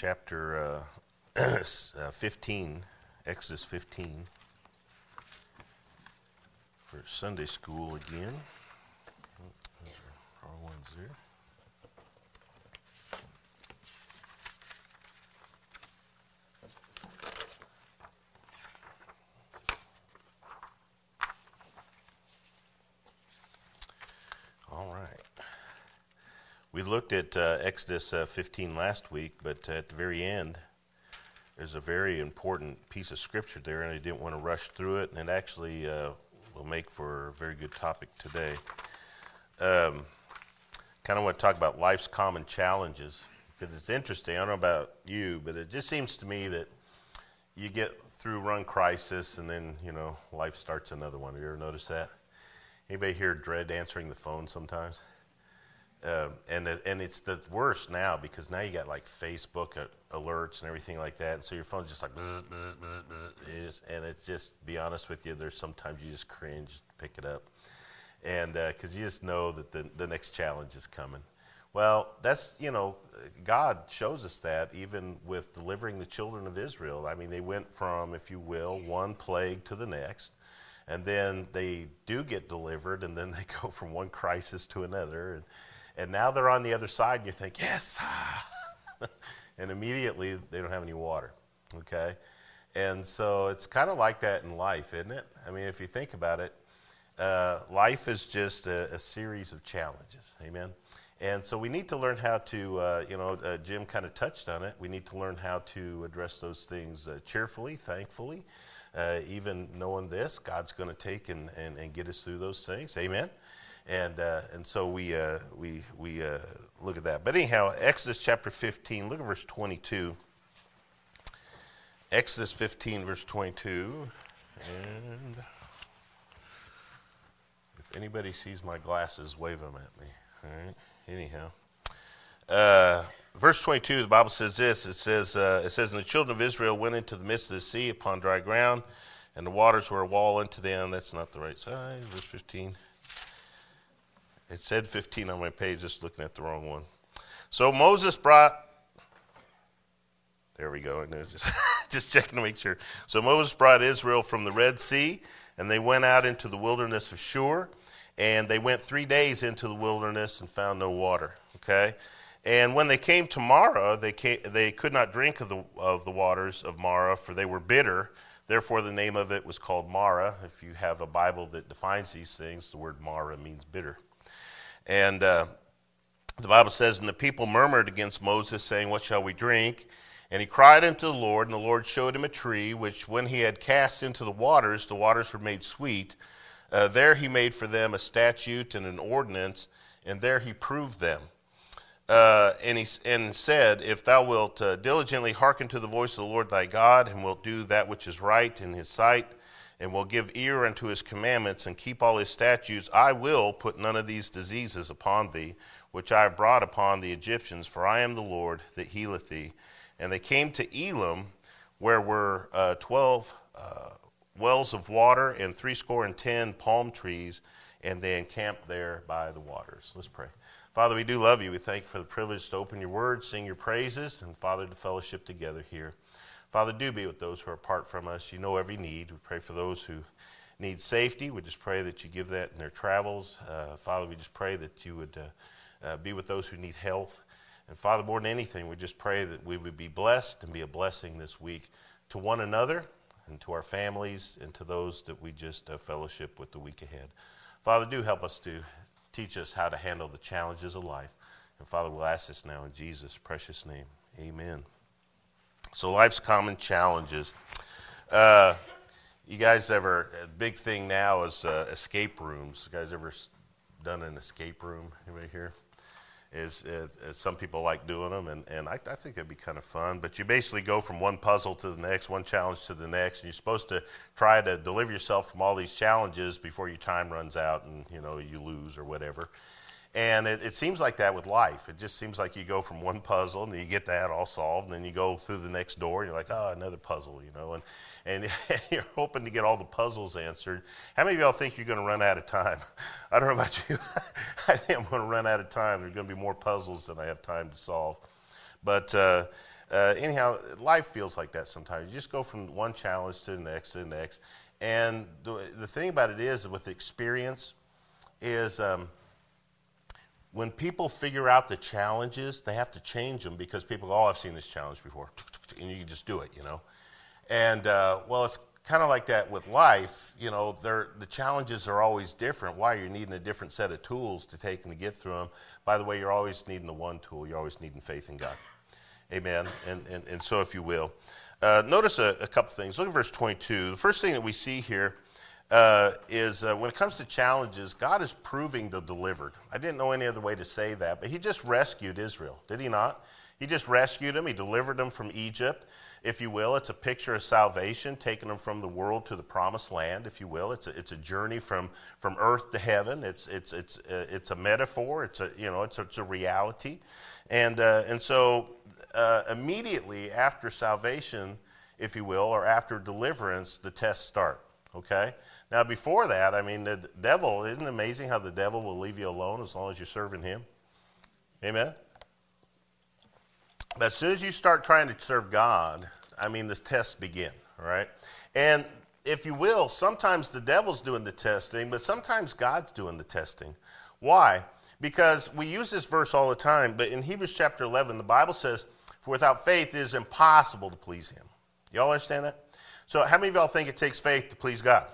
chapter uh, uh, 15, Exodus 15, for Sunday school again. Oh, those are wrong ones there. All right. We looked at uh, Exodus uh, 15 last week, but at the very end, there's a very important piece of scripture there, and I didn't want to rush through it, and it actually uh, will make for a very good topic today. Um, kind of want to talk about life's common challenges because it's interesting. I don't know about you, but it just seems to me that you get through one crisis, and then you know life starts another one. Have you ever noticed that? Anybody here dread answering the phone sometimes? Uh, and and it's the worst now because now you got like Facebook alerts and everything like that, and so your phone's just like bzz, bzz, bzz, just, and it's just be honest with you, there's sometimes you just cringe pick it up, and because uh, you just know that the the next challenge is coming. Well, that's you know, God shows us that even with delivering the children of Israel. I mean, they went from, if you will, one plague to the next and then they do get delivered, and then they go from one crisis to another, and, and now they're on the other side, and you think, yes, and immediately they don't have any water, okay? And so it's kind of like that in life, isn't it? I mean, if you think about it, uh, life is just a, a, series of challenges, amen? And so we need to learn how to, uh, you know, uh, Jim kind of touched on it. We need to learn how to address those things uh, cheerfully, thankfully, uh, even knowing this, God's going to take and, and, and, get us through those things. Amen. And, uh, and so we, uh, we, we uh, look at that. But anyhow, Exodus chapter 15, look at verse 22. Exodus 15, verse 22. And if anybody sees my glasses, wave them at me. All right. Anyhow. Uh, verse 22, the Bible says this it says, uh, it says, And the children of Israel went into the midst of the sea upon dry ground, and the waters were a wall unto them. That's not the right side. Verse 15. It said 15 on my page, just looking at the wrong one. So Moses brought, there we go, just, just checking to make sure. So Moses brought Israel from the Red Sea, and they went out into the wilderness of Shur, and they went three days into the wilderness and found no water. Okay? And when they came to Marah, they, came, they could not drink of the, of the waters of Marah, for they were bitter. Therefore, the name of it was called Marah. If you have a Bible that defines these things, the word Marah means bitter. And uh, the Bible says, And the people murmured against Moses, saying, What shall we drink? And he cried unto the Lord, and the Lord showed him a tree, which when he had cast into the waters, the waters were made sweet. Uh, there he made for them a statute and an ordinance, and there he proved them. Uh, and he and said, If thou wilt uh, diligently hearken to the voice of the Lord thy God, and wilt do that which is right in his sight, and will give ear unto his commandments, and keep all his statutes, I will put none of these diseases upon thee, which I have brought upon the Egyptians, for I am the Lord that healeth thee. And they came to Elim, where were uh, twelve uh, wells of water, and threescore and ten palm trees, and they encamped there by the waters. Let's pray. Father, we do love you. We thank you for the privilege to open your word, sing your praises, and Father, to fellowship together here. Father, do be with those who are apart from us. You know every need. We pray for those who need safety. We just pray that you give that in their travels. Uh, Father, we just pray that you would uh, uh, be with those who need health. And Father, more than anything, we just pray that we would be blessed and be a blessing this week to one another and to our families and to those that we just uh, fellowship with the week ahead. Father, do help us to Teach us how to handle the challenges of life. And Father, we'll ask this now in Jesus' precious name. Amen. So, life's common challenges. Uh, you guys ever, big thing now is uh, escape rooms. You guys ever done an escape room? Anybody here? is, is, some people like doing them, and, and I, I think it'd be kind of fun. But you basically go from one puzzle to the next, one challenge to the next, and you're supposed to try to deliver yourself from all these challenges before your time runs out and you know you lose or whatever. And it, it, seems like that with life. It just seems like you go from one puzzle and you get that all solved, and then you go through the next door and you're like, oh, another puzzle, you know. And, and you're hoping to get all the puzzles answered. How many of y'all think you're going to run out of time? I don't know about you. I think I'm going to run out of time. There's going to be more puzzles than I have time to solve. But uh, uh, anyhow, life feels like that sometimes. You just go from one challenge to the next to the next. And the, the thing about it is, with experience, is um, when people figure out the challenges, they have to change them because people go, oh, I've seen this challenge before. And you can just do it, you know. And, uh, well, it's kind of like that with life. You know, the challenges are always different. Why? You're needing a different set of tools to take and to get through them. By the way, you're always needing the one tool. You're always needing faith in God. Amen. And, and, and so, if you will, uh, notice a, a couple things. Look at verse 22. The first thing that we see here uh, is uh, when it comes to challenges, God is proving the delivered. I didn't know any other way to say that, but He just rescued Israel, did He not? He just rescued them, He delivered them from Egypt, if you will. It's a picture of salvation, taking them from the world to the promised land, if you will. It's a, it's a journey from, from earth to heaven. It's, it's, it's, uh, it's a metaphor, it's a, you know, it's it's a reality. And, uh, and so uh, immediately after salvation, if you will, or after deliverance, the tests start, okay? Now, before that, I mean, the devil, isn't it amazing how the devil will leave you alone as long as you're serving him? Amen? But as soon as you start trying to serve God, I mean, the tests begin, right? And if you will, sometimes the devil's doing the testing, but sometimes God's doing the testing. Why? Because we use this verse all the time, but in Hebrews chapter 11, the Bible says, For without faith it is impossible to please him. Y'all understand that? So, how many of y'all think it takes faith to please God?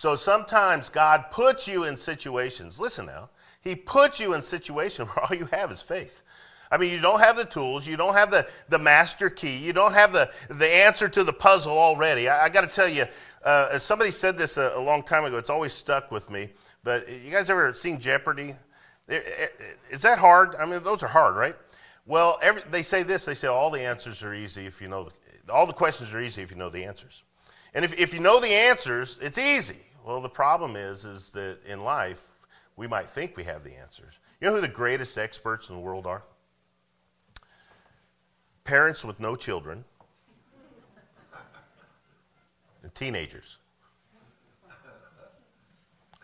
So sometimes God puts you in situations, listen now, He puts you in situations where all you have is faith. I mean, you don't have the tools, you don't have the, the master key, you don't have the, the answer to the puzzle already. I, I got to tell you, uh, somebody said this a, a, long time ago, it's always stuck with me. But you guys ever seen Jeopardy? Is that hard? I mean, those are hard, right? Well, every, they say this they say all the answers are easy if you know, the, all the questions are easy if you know the answers. And if, if you know the answers, it's easy. Well, the problem is, is that in life, we might think we have the answers. You know who the greatest experts in the world are? Parents with no children and teenagers.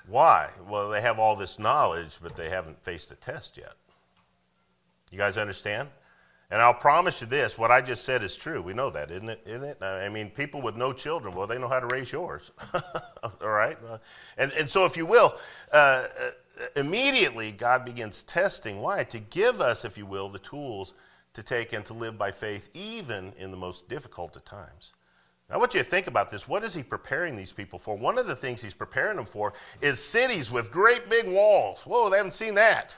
Why? Well, they have all this knowledge, but they haven't faced a test yet. You guys understand? And I'll promise you this what I just said is true. We know that, isn't it? Isn't it? I mean, people with no children, well, they know how to raise yours. All right? And, and so, if you will, uh, uh, immediately God begins testing. Why? To give us, if you will, the tools to take and to live by faith, even in the most difficult of times. Now, I want you to think about this. What is he preparing these people for? One of the things he's preparing them for is cities with great big walls. Whoa, they haven't seen that.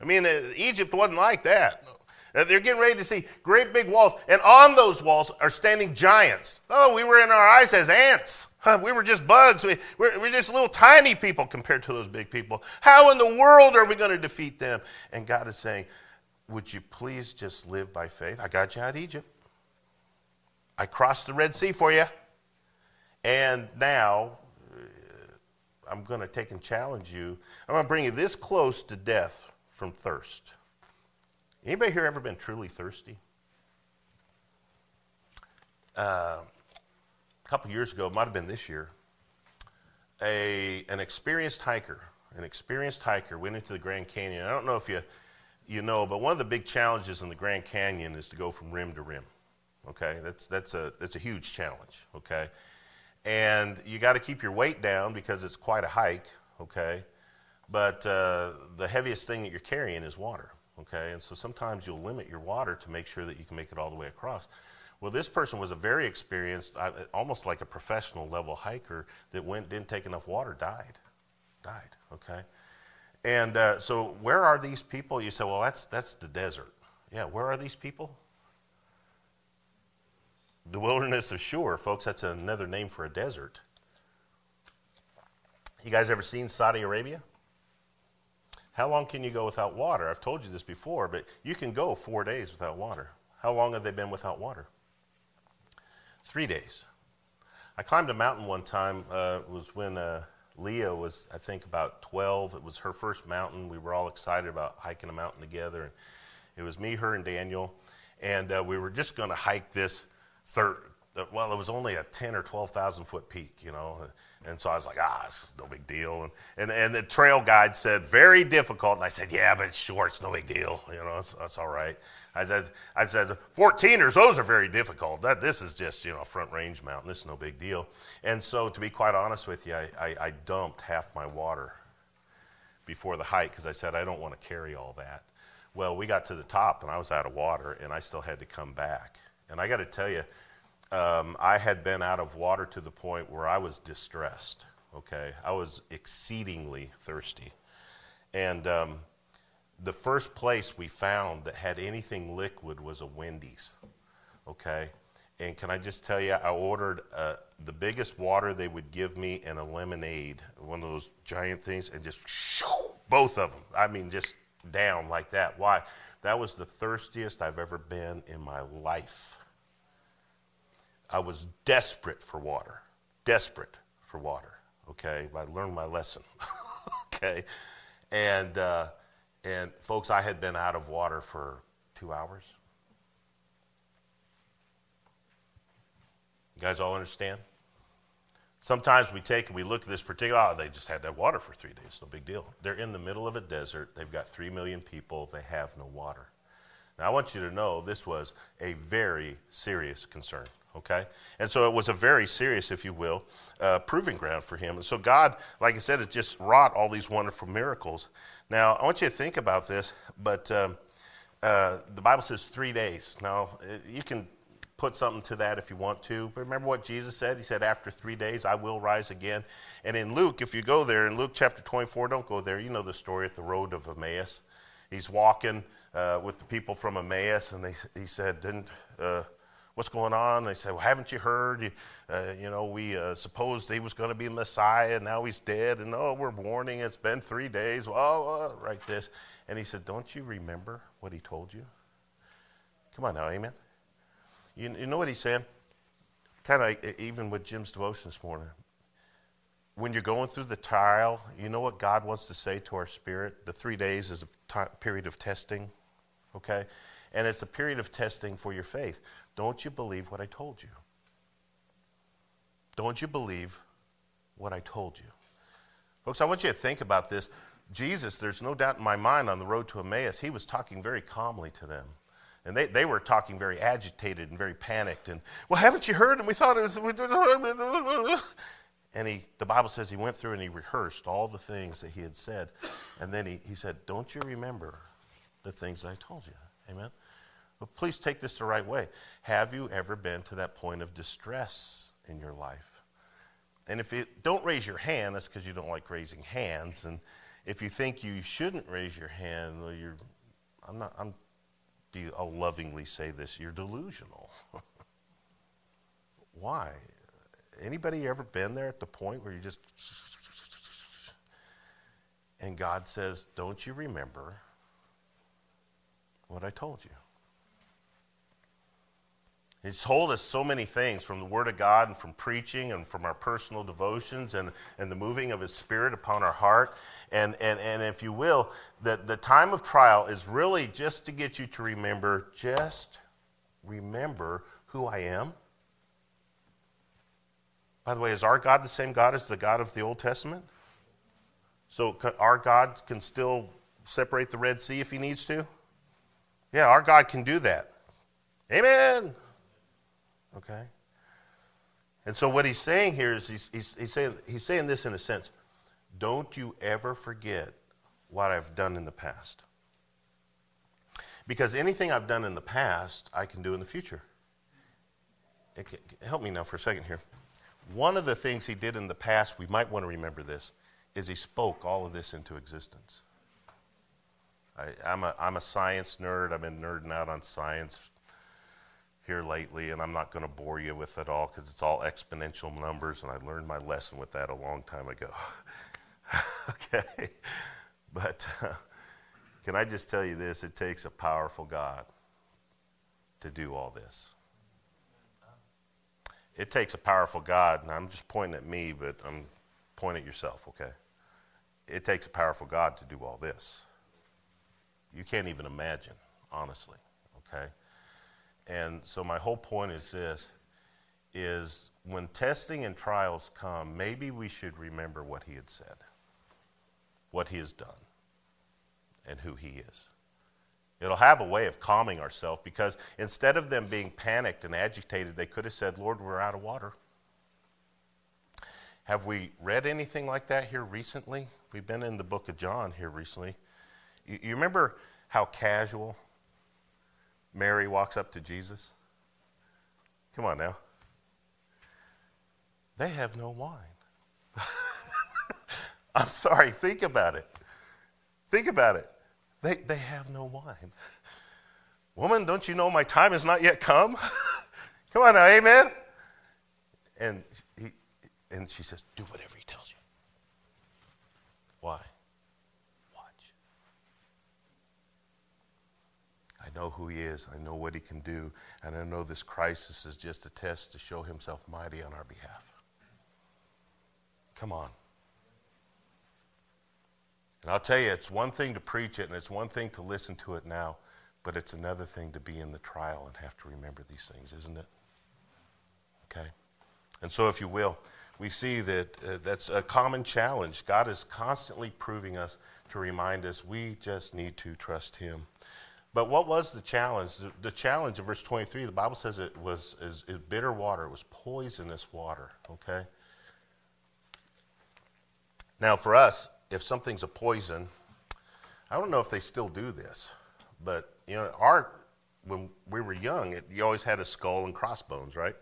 I mean, uh, Egypt wasn't like that. They're getting ready to see great big walls, and on those walls are standing giants. Oh, we were in our eyes as ants. We were just bugs. We, we're, we're just little tiny people compared to those big people. How in the world are we going to defeat them? And God is saying, Would you please just live by faith? I got you out of Egypt. I crossed the Red Sea for you. And now uh, I'm going to take and challenge you. I'm going to bring you this close to death from thirst. Anybody here ever been truly thirsty? Uh, a couple years ago, it might have been this year, a, an experienced hiker, an experienced hiker went into the Grand Canyon. I don't know if you, you know, but one of the big challenges in the Grand Canyon is to go from rim to rim. Okay, that's, that's, a, that's a huge challenge. Okay, and you got to keep your weight down because it's quite a hike. Okay, but uh, the heaviest thing that you're carrying is water okay? And so sometimes you'll limit your water to make sure that you can make it all the way across. Well, this person was a very experienced, almost like a professional level hiker that went, didn't take enough water, died. Died, okay? And uh, so, where are these people? You say, well, that's, that's the desert. Yeah, where are these people? The wilderness of Shur, folks, that's another name for a desert. You guys ever seen Saudi Arabia? How long can you go without water? I've told you this before, but you can go four days without water. How long have they been without water? Three days. I climbed a mountain one time. Uh, it was when uh, Leah was, I think, about 12. It was her first mountain. We were all excited about hiking a mountain together. And it was me, her, and Daniel. And uh, we were just going to hike this third, uh, well, it was only a 10 or 12,000 foot peak, you know. And so I was like, ah, it's no big deal. And, and, and the trail guide said, very difficult. And I said, yeah, but it's short. It's no big deal. You know, that's, that's all right. I said, I said, 14ers, those are very difficult. That, this is just, you know, front range mountain. This is no big deal. And so to be quite honest with you, I, I, I dumped half my water before the hike because I said, I don't want to carry all that. Well, we got to the top and I was out of water and I still had to come back. And I got to tell you, um, I had been out of water to the point where I was distressed. Okay, I was exceedingly thirsty, and um, the first place we found that had anything liquid was a Wendy's. Okay, and can I just tell you, I ordered uh, the biggest water they would give me and a lemonade, one of those giant things, and just shoo, both of them. I mean, just down like that. Why? That was the thirstiest I've ever been in my life. I was desperate for water, desperate for water. Okay, I learned my lesson. okay, and uh, and folks, I had been out of water for two hours. You guys all understand? Sometimes we take and we look at this particular, oh, they just had that water for three days, no big deal. They're in the middle of a desert, they've got three million people, they have no water. Now, I want you to know this was a very serious concern okay? And so it was a very serious, if you will, uh, proving ground for him. And so God, like I said, has just wrought all these wonderful miracles. Now, I want you to think about this, but um, uh, the Bible says three days. Now, you can put something to that if you want to. But remember what Jesus said? He said, After three days, I will rise again. And in Luke, if you go there, in Luke chapter 24, don't go there. You know the story at the road of Emmaus. He's walking uh, with the people from Emmaus, and they, he said, Didn't. What's going on? They said, well, haven't you heard? Uh, you know, we uh, supposed he was going to be Messiah, and now he's dead. And oh, we're warning. It's been three days. Well, uh, this. And he said, don't you remember what he told you? Come on now, amen. You, you know what he's saying? Kind of even with Jim's devotion this morning. When you're going through the trial, you know what God wants to say to our spirit? The three days is a t- period of testing, okay? And it's a period of testing for your faith. Don't you believe what I told you? Don't you believe what I told you? Folks, I want you to think about this. Jesus, there's no doubt in my mind on the road to Emmaus, he was talking very calmly to them. And they, they were talking very agitated and very panicked. And, well, haven't you heard? And we thought it was. And he, the Bible says he went through and he rehearsed all the things that he had said. And then he, he said, Don't you remember the things that I told you? Amen? But please take this the right way. Have you ever been to that point of distress in your life? And if you don't raise your hand, that's because you don't like raising hands. And if you think you shouldn't raise your hand, well, you're, I'm not, I'm, I'll lovingly say this, you're delusional. Why? Anybody ever been there at the point where you just, and God says, don't you remember what I told you? He's told us so many things from the Word of God and from preaching and from our personal devotions and, and the moving of His Spirit upon our heart. And, and, and if you will, that the time of trial is really just to get you to remember, just remember who I am. By the way, is our God the same God as the God of the Old Testament? So our God can still separate the Red Sea if He needs to? Yeah, our God can do that. Amen. Okay? And so what he's saying here is he's, he's, he's, saying, he's saying this in a sense don't you ever forget what I've done in the past. Because anything I've done in the past, I can do in the future. Can, Help me now for a second here. One of the things he did in the past, we might want to remember this, is he spoke all of this into existence. I, am a, I'm a science nerd. I've been nerding out on science here lately, and I'm not going to bore you with it all because it's all exponential numbers, and I learned my lesson with that a long time ago. okay? But uh, can I just tell you this? It takes a powerful God to do all this. It takes a powerful God, and I'm just pointing at me, but I'm pointing at yourself, okay? It takes a powerful God to do all this. You can't even imagine, honestly, okay? And so, my whole point is this is when testing and trials come, maybe we should remember what he had said, what he has done, and who he is. It'll have a way of calming ourselves because instead of them being panicked and agitated, they could have said, Lord, we're out of water. Have we read anything like that here recently? We've been in the book of John here recently. You, you remember how casual Mary walks up to Jesus? Come on now. They have no wine. I'm sorry, think about it. Think about it. They, they have no wine. Woman, don't you know my time has not yet come? come on now, amen? And, he, and she says, Do whatever he tells you. Why? I know who he is, I know what he can do, and I know this crisis is just a test to show himself mighty on our behalf. Come on. And I'll tell you, it's one thing to preach it and it's one thing to listen to it now, but it's another thing to be in the trial and have to remember these things, isn't it? Okay? And so, if you will, we see that uh, that's a common challenge. God is constantly proving us to remind us we just need to trust Him. But what was the challenge? The, the challenge of verse 23, the Bible says it was is, is bitter water, it was poisonous water, okay? Now, for us, if something's a poison, I don't know if they still do this, but you know, our when we were young, it, you always had a skull and crossbones, right?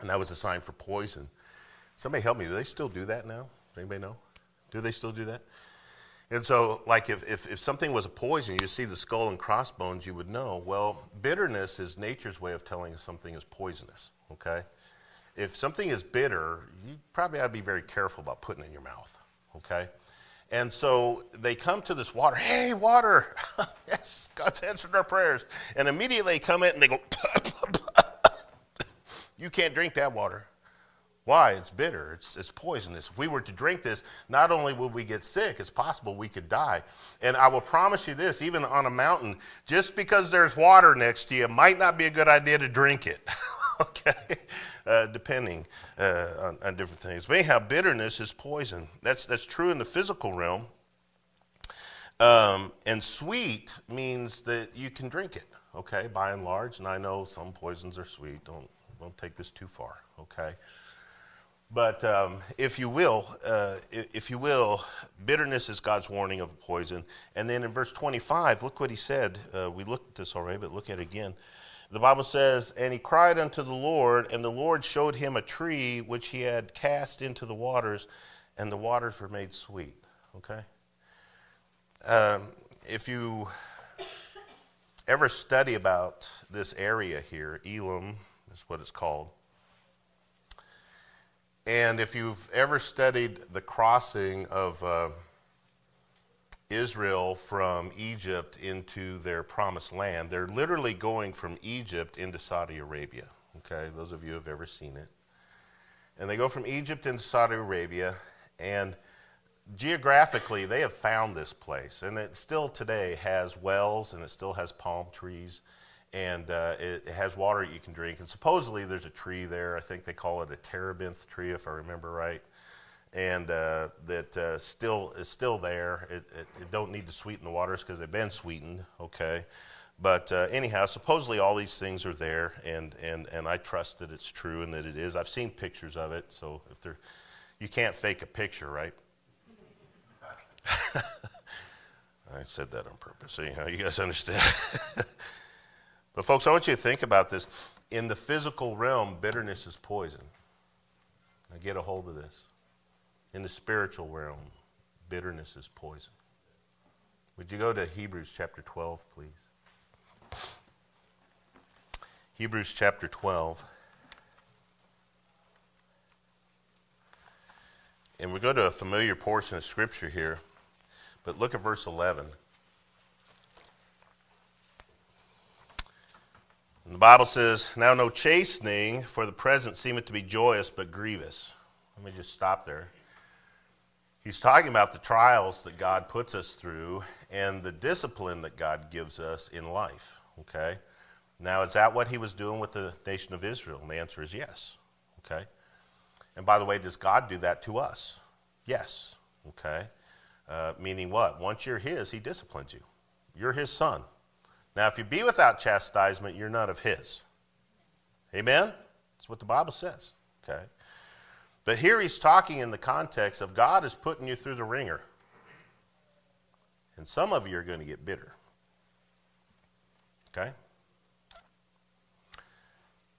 And that was a sign for poison. Somebody help me. Do they still do that now? Anybody know? Do they still do that? And so, like, if, if, if something was a poison, you see the skull and crossbones, you would know. Well, bitterness is nature's way of telling us something is poisonous, okay? If something is bitter, you probably ought to be very careful about putting it in your mouth, okay? And so they come to this water. Hey, water! yes, God's answered our prayers. And immediately they come in and they go, You can't drink that water. Why? It's bitter. It's, it's poisonous. If we were to drink this, not only would we get sick, it's possible we could die. And I will promise you this even on a mountain, just because there's water next to you, might not be a good idea to drink it. okay? Uh, depending uh, on, on, different things. But anyhow, bitterness is poison. That's, that's true in the physical realm. Um, and sweet means that you can drink it, okay, by and large. And I know some poisons are sweet. Don't, don't take this too far, okay? But um, if you will, uh, if you will, bitterness is God's warning of poison. And then in verse 25, look what he said. Uh, we looked at this already, but look at it again. The Bible says, And he cried unto the Lord, and the Lord showed him a tree which he had cast into the waters, and the waters were made sweet. Okay? Um, if you ever study about this area here, Elim is what it's called. And if you've ever studied the crossing of. Uh, Israel from Egypt into their promised land. They're literally going from Egypt into Saudi Arabia. Okay, those of you who have ever seen it. And they go from Egypt into Saudi Arabia, and geographically, they have found this place. And it still today has wells and it still has palm trees, and uh, it, it, has water you can drink. And supposedly, there's a tree there. I think they call it a terebinth tree, if I remember right and uh, that uh, still is still there. It, it, it, don't need to sweeten the waters because they've been sweetened. Okay, but uh, anyhow, supposedly all these things are there, and and and I trust that it's true and that it is. I've seen pictures of it, so if they're, you can't fake a picture, right? I said that on purpose. Anyhow, you guys understand. but folks, I want you to think about this. In the physical realm, bitterness is poison. Now get a hold of this. In the spiritual realm, bitterness is poison. Would you go to Hebrews chapter 12, please? Hebrews chapter 12. And we go to a familiar portion of Scripture here, but look at verse 11. And the Bible says, Now no chastening for the present seemeth to be joyous, but grievous. Let me just stop there. He's talking about the trials that God puts us through and the discipline that God gives us in life. Okay? Now, is that what he was doing with the nation of Israel? And the answer is yes. Okay? And by the way, does God do that to us? Yes. Okay? Uh, meaning what? Once you're His, He disciplines you. You're His son. Now, if you be without chastisement, you're not of His. Amen? That's what the Bible says. Okay? But here he's talking in the context of God is putting you through the ringer. And some of you are going to get bitter. Okay?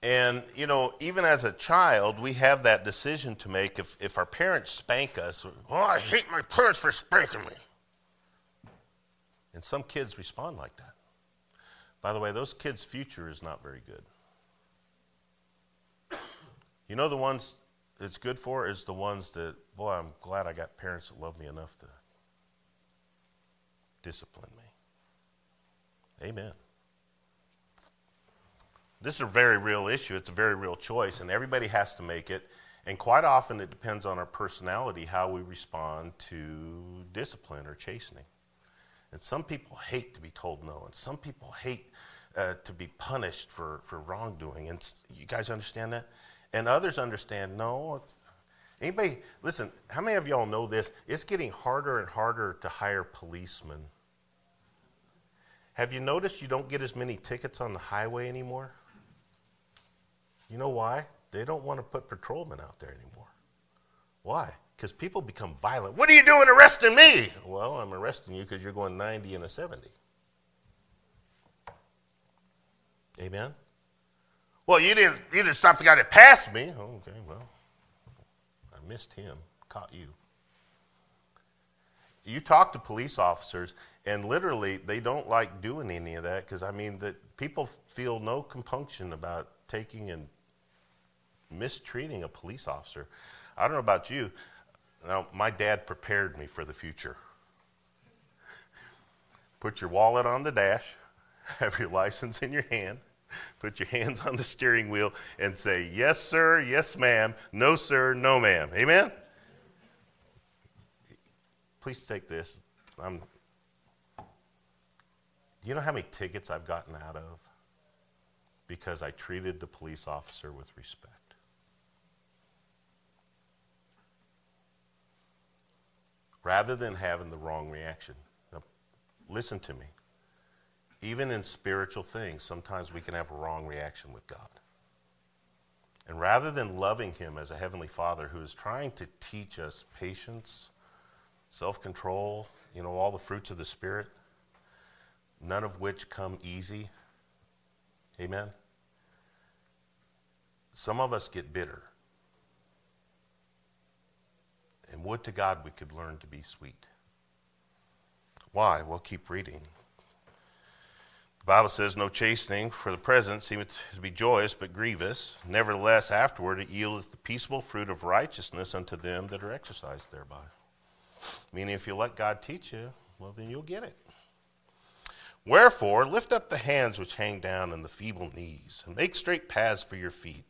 And, you know, even as a child, we have that decision to make if, if our parents spank us, oh, I hate my parents for spanking me. And some kids respond like that. By the way, those kids' future is not very good. You know, the ones it's good for is the ones that, boy, I'm glad I got parents that love me enough to discipline me. Amen. This is a very real issue. It's a very real choice, and everybody has to make it. And quite often, it depends on our personality how we respond to discipline or chastening. And some people hate to be told no, and some people hate uh, to be punished for, for wrongdoing. And you guys understand that? And others understand, no, anybody, listen, how many of y'all know this? It's getting harder and harder to hire policemen. Have you noticed you don't get as many tickets on the highway anymore? You know why? They don't want to put patrolmen out there anymore. Why? Because people become violent. What are you doing arresting me? Well, I'm arresting you because you're going 90 and a 70. Amen? Well, you didn't, you didn't stop the guy that passed me. Oh, okay, well, I missed him, caught you. You talk to police officers, and literally, they don't like doing any of that because, I mean, that people feel no compunction about taking and mistreating a police officer. I don't know about you. Now, my dad prepared me for the future. Put your wallet on the dash, have your license in your hand, Put your hands on the steering wheel and say, Yes, sir, yes, ma'am, no, sir, no, ma'am. Amen? Please take this. I'm, do you know how many tickets I've gotten out of? Because I treated the police officer with respect. Rather than having the wrong reaction. Now, listen to me even in spiritual things, sometimes we can have a wrong reaction with God. And rather than loving Him as a Heavenly Father who is trying to teach us patience, self control, you know, all the fruits of the Spirit, none of which come easy. Amen? Some of us get bitter. And would to God we could learn to be sweet. Why? Well, keep reading. The Bible says, No chastening for the present seemeth to be joyous, but grievous. Nevertheless, afterward it yieldeth the peaceable fruit of righteousness unto them that are exercised thereby. Meaning, if you let God teach you, well, then you'll get it. Wherefore, lift up the hands which hang down and the feeble knees, and make straight paths for your feet.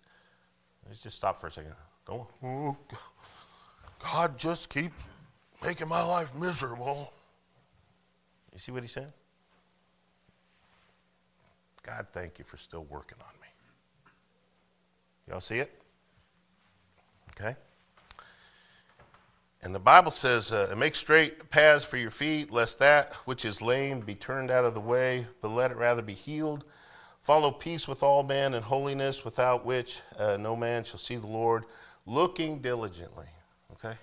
Let's just stop for a second. Oh, God just keeps making my life miserable. You see what he's saying? God, thank you for still working on me. Y'all see it? Okay? And the Bible says, uh, Make straight paths for your feet, lest that which is lame be turned out of the way, but let it rather be healed. Follow peace with all men and holiness, without which uh, no man shall see the Lord, looking diligently. Okay?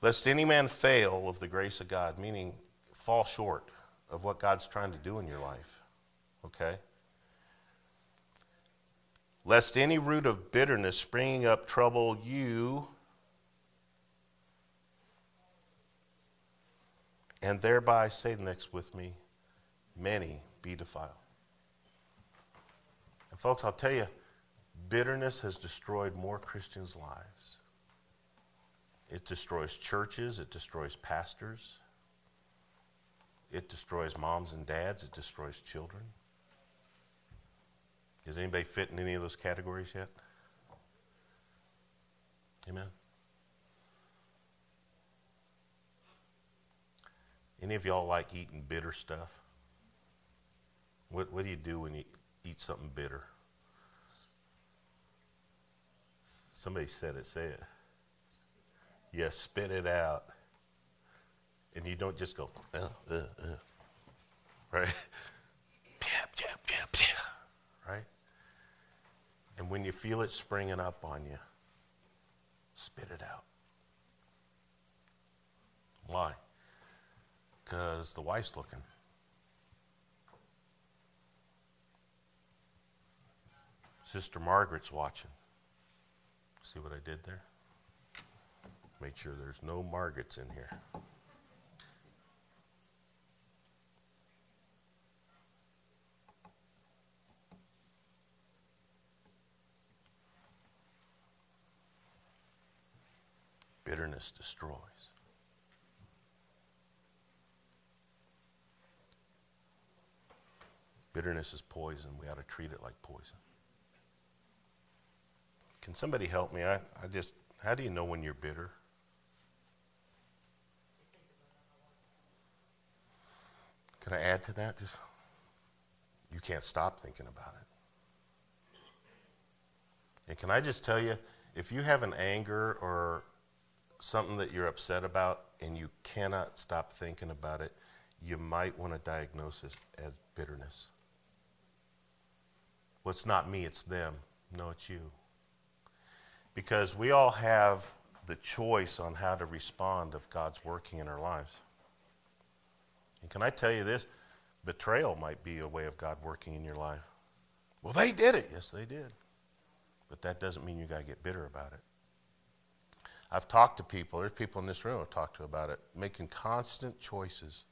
Lest any man fail of the grace of God, meaning fall short of what God's trying to do in your life okay? Lest any root of bitterness springing up trouble you, and thereby, say next with me, many be defiled. And folks, I'll tell you, bitterness has destroyed more Christians' lives. It destroys churches, it destroys pastors, it destroys moms and dads, it destroys children. Does anybody fit in any of those categories yet? Amen. Any of y'all like eating bitter stuff? What, what do you do when you eat something bitter? Somebody said it, say it. You spit it out. And you don't just go, uh, uh, uh, right? right? And when you feel it springing up on you, spit it out. Why? Because the wife's looking. Sister Margaret's watching. See what I did there? Make sure there's no margots in here. Bitterness destroys. Bitterness is poison. We ought to treat it like poison. Can somebody help me? I, I just, how do you know when you're bitter? Can I add to that? Just, you can't stop thinking about it. And can I just tell you, if you have an anger or something that you're upset about and you cannot stop thinking about it, you might want to diagnose it as bitterness. Well, it's not me, it's them. No, it's you because we all have the choice on how to respond if God's working in our lives. And can I tell you this? Betrayal might be a way of God working in your life. Well, they did it. Yes, they did. But that doesn't mean you got to get bitter about it. I've talked to people, there's people in this room I've talked to about it, making constant choices,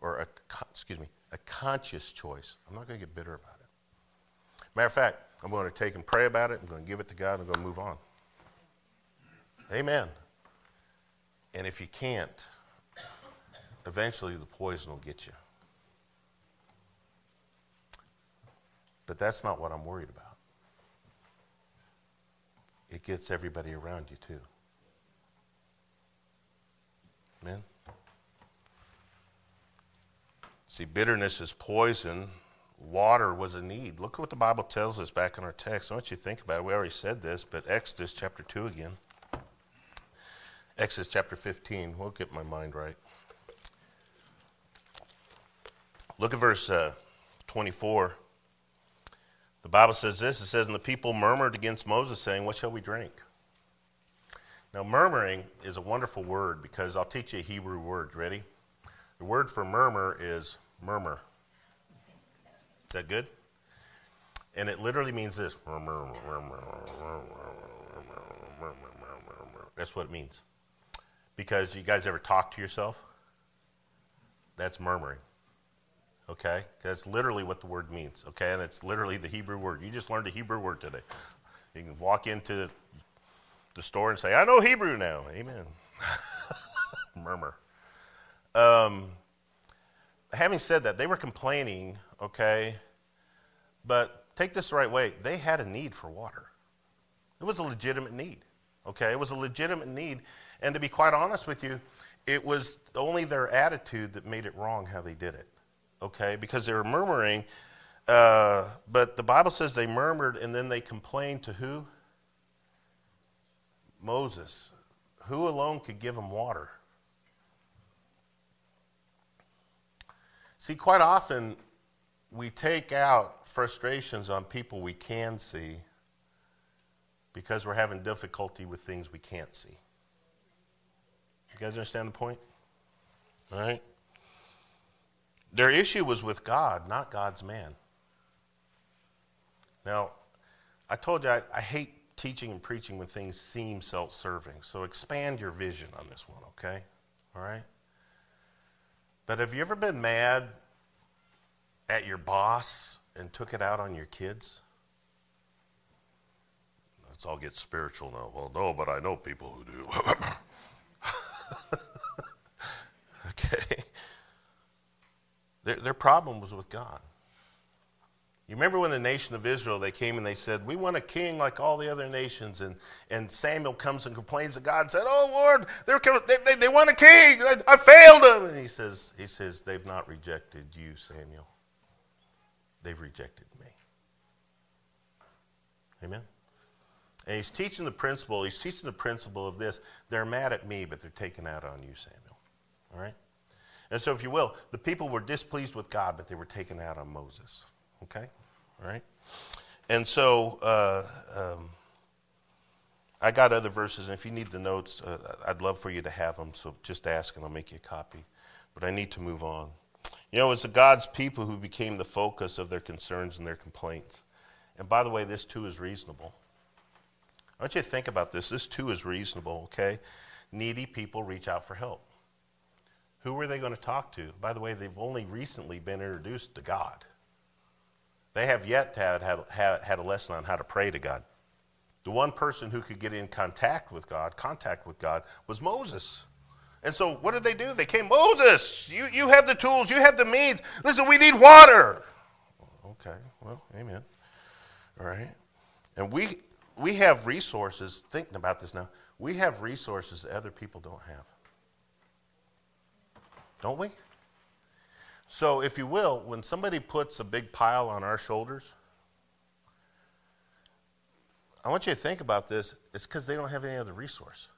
or a, excuse me, a conscious choice. I'm not going to get bitter about it. Matter of fact, I'm going to take and pray about it. I'm going to give it to God. and I'm going to move on. Amen. And if you can't, eventually the poison will get you. But that's not what I'm worried about. It gets everybody around you too. Amen. See, bitterness is poison. Water was a need. Look at what the Bible tells us back in our text. I want you to think about it. We already said this, but Exodus chapter 2 again. Exodus chapter 15. We'll get my mind right. Look at verse uh, 24. The Bible says this it says, And the people murmured against Moses, saying, What shall we drink? Now, murmuring is a wonderful word because I'll teach you a Hebrew word. Ready? The word for murmur is murmur. Is that good? And it literally means this. That's what it means. Because you guys ever talk to yourself? That's murmuring. Okay? That's literally what the word means. Okay? And it's literally the Hebrew word. You just learned a Hebrew word today. You can walk into the store and say, I know Hebrew now. Amen. Murmur. Um, having said that, they were complaining, okay? But take this the right way. They had a need for water. It was a legitimate need, okay? It was a legitimate need. And to be quite honest with you, it was only their attitude that made it wrong how they did it, okay? Because they were murmuring, uh, but the Bible says they murmured and then they complained to who? Moses. Who alone could give them water? See, quite often we take out frustrations on people we can see because we're having difficulty with things we can't see. You guys understand the point? All right? Their issue was with God, not God's man. Now, I told you I, I hate teaching and preaching when things seem self serving. So expand your vision on this one, okay? All right? But have you ever been mad at your boss and took it out on your kids? Let's all get spiritual now. Well, no, but I know people who do. okay. Their, their problem was with God. You remember when the nation of Israel, they came and they said, We want a king like all the other nations. And, and Samuel comes and complains to God and said, Oh, Lord, they're, they, they, they want a king. I, I failed them. And he says, he says, They've not rejected you, Samuel. They've rejected me. Amen? And he's teaching the principle, he's teaching the principle of this. They're mad at me, but they're taking out on you, Samuel. All right? And so, if you will, the people were displeased with God, but they were taken out on Moses. Okay? All right? And so, uh, um, I got other verses, and if you need the notes, uh, I'd love for you to have them, so just ask and I'll make you a copy. But I need to move on. You know, it's the God's people who became the focus of their concerns and their complaints. And by the way, this too is reasonable. I want you to think about this. This too is reasonable, okay? Needy people reach out for help. Who were they going to talk to? By the way, they've only recently been introduced to God. They have yet to have had, had a lesson on how to pray to God. The one person who could get in contact with God, contact with God, was Moses. And so what did they do? They came, Moses, you, you have the tools, you have the means. Listen, we need water. Okay, well, amen. All right. And we we have resources, thinking about this now, we have resources that other people don't have. Don't we? So, if you will, when somebody puts a big pile on our shoulders, I want you to think about this. It's because they don't have any other resource.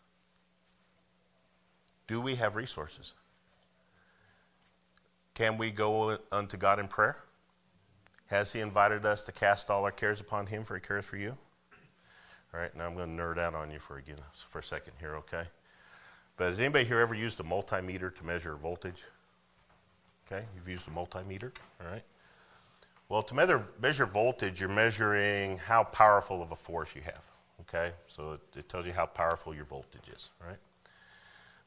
Do we have resources? Can we go unto God in prayer? Has He invited us to cast all our cares upon Him, for He cares for you? All right, now I'm going to nerd out on you for again for a second here, okay? But has anybody here ever used a multimeter to measure voltage? Okay, you've used a multimeter, all right? Well, to measure, measure voltage, you're measuring how powerful of a force you have, okay? So it, it tells you how powerful your voltage is, right?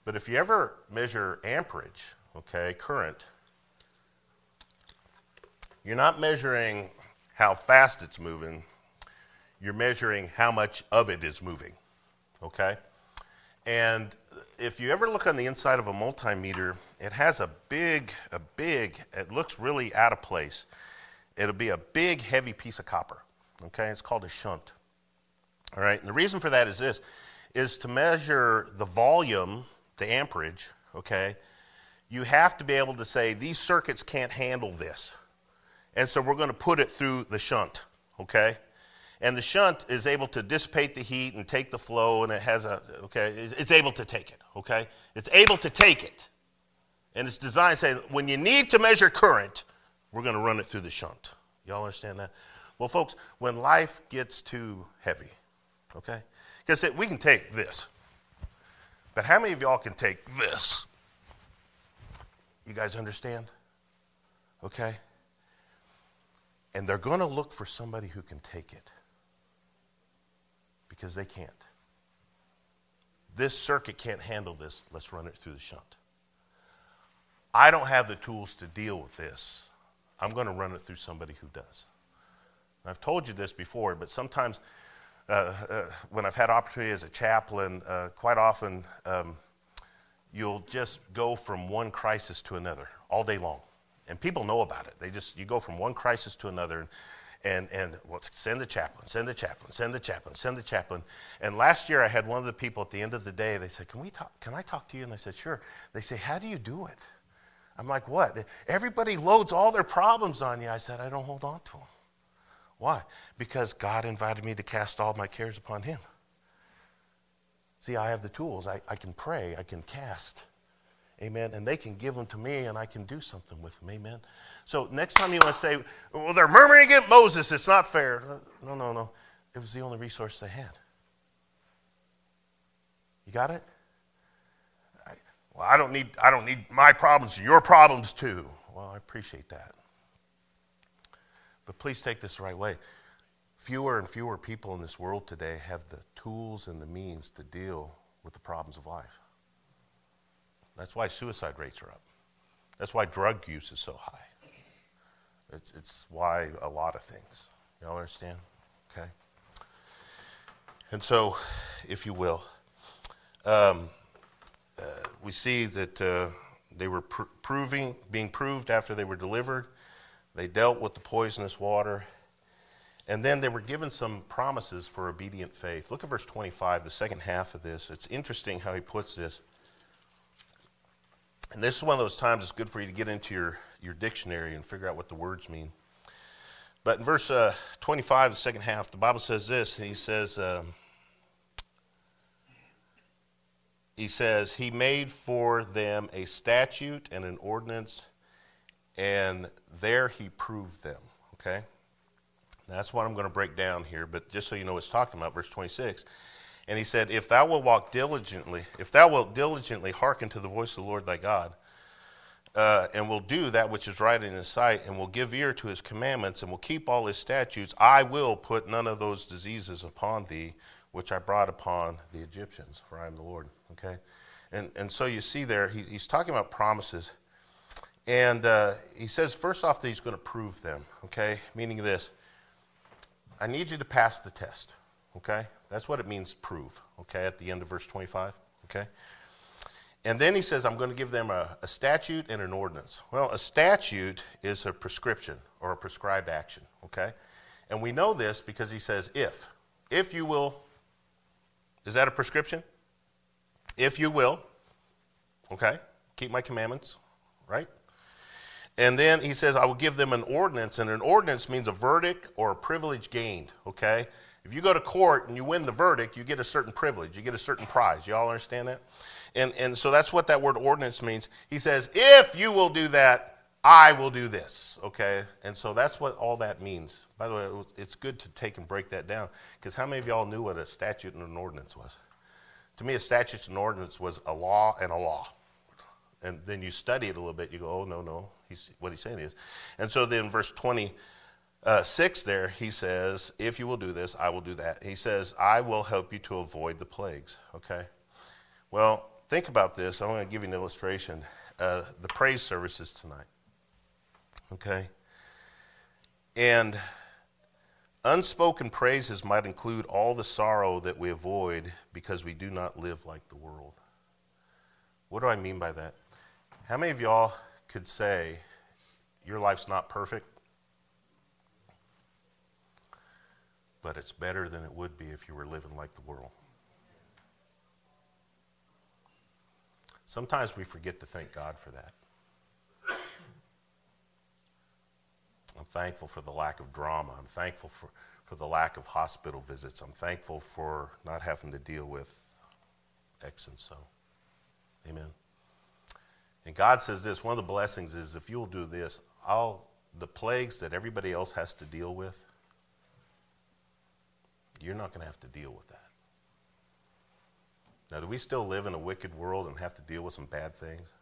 But if you ever measure amperage, okay, current, you're not measuring how fast it's moving, you're measuring how much of it is moving, okay? And if you ever look on the inside of a multimeter, it has a big, a big, it looks really out of place. It'll be a big, heavy piece of copper, okay? It's called a shunt, all right? And the reason for that is this, is to measure the volume, the amperage, okay? You have to be able to say, these circuits can't handle this. And so we're going to put it through the shunt, okay? And the shunt is able to dissipate the heat and take the flow, and it has a, okay, it's able to take it, okay? It's able to take it. And it's designed to say, when you need to measure current, we're going to run it through the shunt. Y'all understand that? Well, folks, when life gets too heavy, okay? Because we can take this. But how many of y'all can take this? You guys understand? Okay? And they're going to look for somebody who can take it because they can't. This circuit can't handle this. Let's run it through the shunt. I don't have the tools to deal with this. I'm going to run it through somebody who does. I've told you this before, but sometimes uh, uh, when I've had opportunity as a chaplain, uh, quite often um, you'll just go from one crisis to another all day long. And people know about it. They just, you go from one crisis to another. And, and, and well, send the chaplain, send the chaplain, send the chaplain, send the chaplain. And last year I had one of the people at the end of the day, they said, can, we talk, can I talk to you? And I said, sure. They say, how do you do it? I'm like, what? Everybody loads all their problems on you. I said, I don't hold on to them. Why? Because God invited me to cast all my cares upon Him. See, I have the tools. I, I can pray, I can cast. Amen. And they can give them to me and I can do something with them. Amen. So next time you want to say, well, they're murmuring against Moses, it's not fair. Uh, no, no, no. It was the only resource they had. You got it? I, well, I don't need I don't need my problems, your problems too. Well, I appreciate that. But please take this the right way. Fewer and fewer people in this world today have the tools and the means to deal with the problems of life. That's why suicide rates are up. That's why drug use is so high. It's, it's why a lot of things. You all understand? Okay? And so, if you will, um, uh, we see that uh, they were pr- proving, being proved after they were delivered. They dealt with the poisonous water. And then they were given some promises for obedient faith. Look at verse 25, the second half of this. It's interesting how he puts this. And this is one of those times it's good for you to get into your, your dictionary and figure out what the words mean. But in verse uh, 25, the second half, the Bible says this, he says, um, he says, he made for them a statute and an ordinance, and there he proved them. Okay? That's what I'm going to break down here, but just so you know, it's talking about verse 26. And he said, If thou wilt walk diligently, if thou wilt diligently hearken to the voice of the Lord thy God, uh, and will do that which is right in his sight, and will give ear to his commandments, and will keep all his statutes, I will put none of those diseases upon thee which I brought upon the Egyptians, for I am the Lord. Okay? And, and so you see there, he, he's talking about promises. And uh, he says, first off, that he's going to prove them. Okay? Meaning this I need you to pass the test. Okay? That's what it means, prove. Okay? At the end of verse 25. Okay? And then he says, I'm going to give them a, a, statute and an ordinance. Well, a statute is a prescription or a prescribed action, okay? And we know this because he says, if. If you will, is that a prescription? If you will, okay? Keep my commandments, right? And then he says, I will give them an ordinance, and an ordinance means a verdict or a privilege gained, okay? If you go to court and you win the verdict, you get a certain privilege, you get a certain prize. You all understand that? And, and so that's what that word ordinance means. He says, If you will do that, I will do this, okay? And so that's what all that means. By the way, it's good to take and break that down because how many of y'all knew what a statute and an ordinance was? To me, a statute and ordinance was a law and a law and then you study it a little bit, you go, oh, no, no, he's, what he's saying is. And so then verse 26 there, he says, if you will do this, I will do that. He says, I will help you to avoid the plagues, okay? Well, think about this. I'm going to give you an illustration. Uh, the praise services tonight, okay? And unspoken praises might include all the sorrow that we avoid because we do not live like the world. What do I mean by that? How many of y'all could say your life's not perfect, but it's better than it would be if you were living like the world? Sometimes we forget to thank God for that. I'm thankful for the lack of drama. I'm thankful for, for the lack of hospital visits. I'm thankful for not having to deal with X and so. Amen. And God says this one of the blessings is if you'll do this, I'll, the plagues that everybody else has to deal with, you're not going to have to deal with that. Now, do we still live in a wicked world and have to deal with some bad things?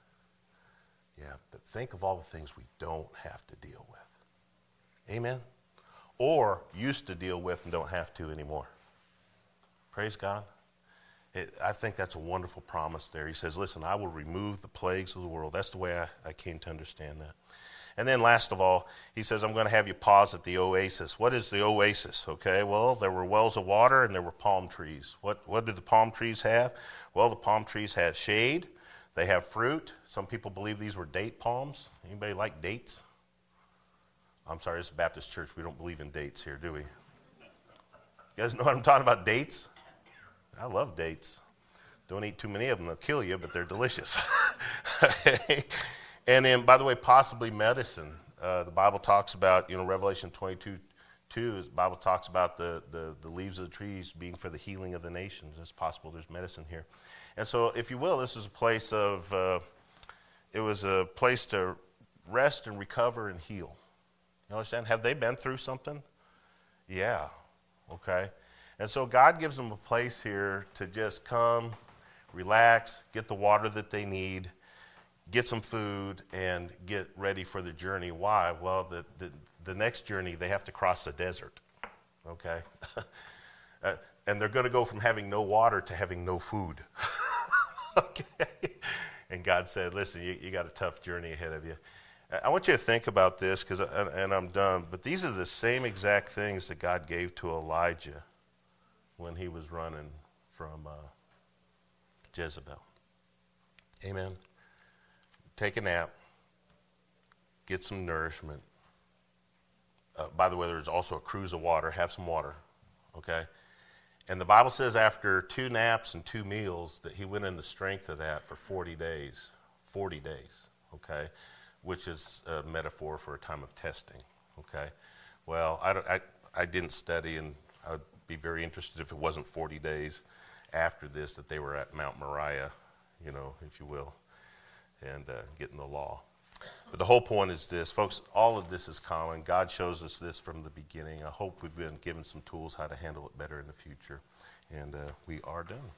Yeah, but think of all the things we don't have to deal with. Amen? Or used to deal with and don't have to anymore. Praise God. It, I think that's a wonderful promise there. He says, Listen, I will remove the plagues of the world. That's the way I, I came to understand that. And then, last of all, he says, I'm going to have you pause at the oasis. What is the oasis? Okay, well, there were wells of water and there were palm trees. What, what do the palm trees have? Well, the palm trees have shade, they have fruit. Some people believe these were date palms. Anybody like dates? I'm sorry, it's a Baptist church. We don't believe in dates here, do we? You guys know what I'm talking about? Dates? I love dates. Don't eat too many of them, they'll kill you, but they're delicious. and then, by the way, possibly medicine. Uh, the Bible talks about, you know, Revelation 22 2, the Bible talks about the, the, the leaves of the trees being for the healing of the nations. It's possible there's medicine here. And so, if you will, this is a place of, uh, it was a place to rest and recover and heal. You understand? Have they been through something? Yeah. Okay. And so God gives them a place here to just come, relax, get the water that they need, get some food, and get ready for the journey. Why? Well, the, the, the next journey, they have to cross the desert. Okay? uh, and they're going to go from having no water to having no food. okay? And God said, listen, you, you got a tough journey ahead of you. I want you to think about this, because, and, and I'm done, but these are the same exact things that God gave to Elijah when he was running from uh, Jezebel. Amen. Take a nap, get some nourishment. Uh, by the way, there's also a cruse of water. Have some water, okay? And the Bible says after two naps and two meals that he went in the strength of that for 40 days. 40 days, okay? Which is a metaphor for a time of testing, okay? Well, I, I, I didn't study and I would be very interested if it wasn't 40 days. after this that they were at Mount Moriah, you know, if you will, and uh, getting the law. But the whole point is this, folks, all of this is common. God shows us this from the beginning. I hope we've been given some tools how to handle it better in the future. And uh, we are done.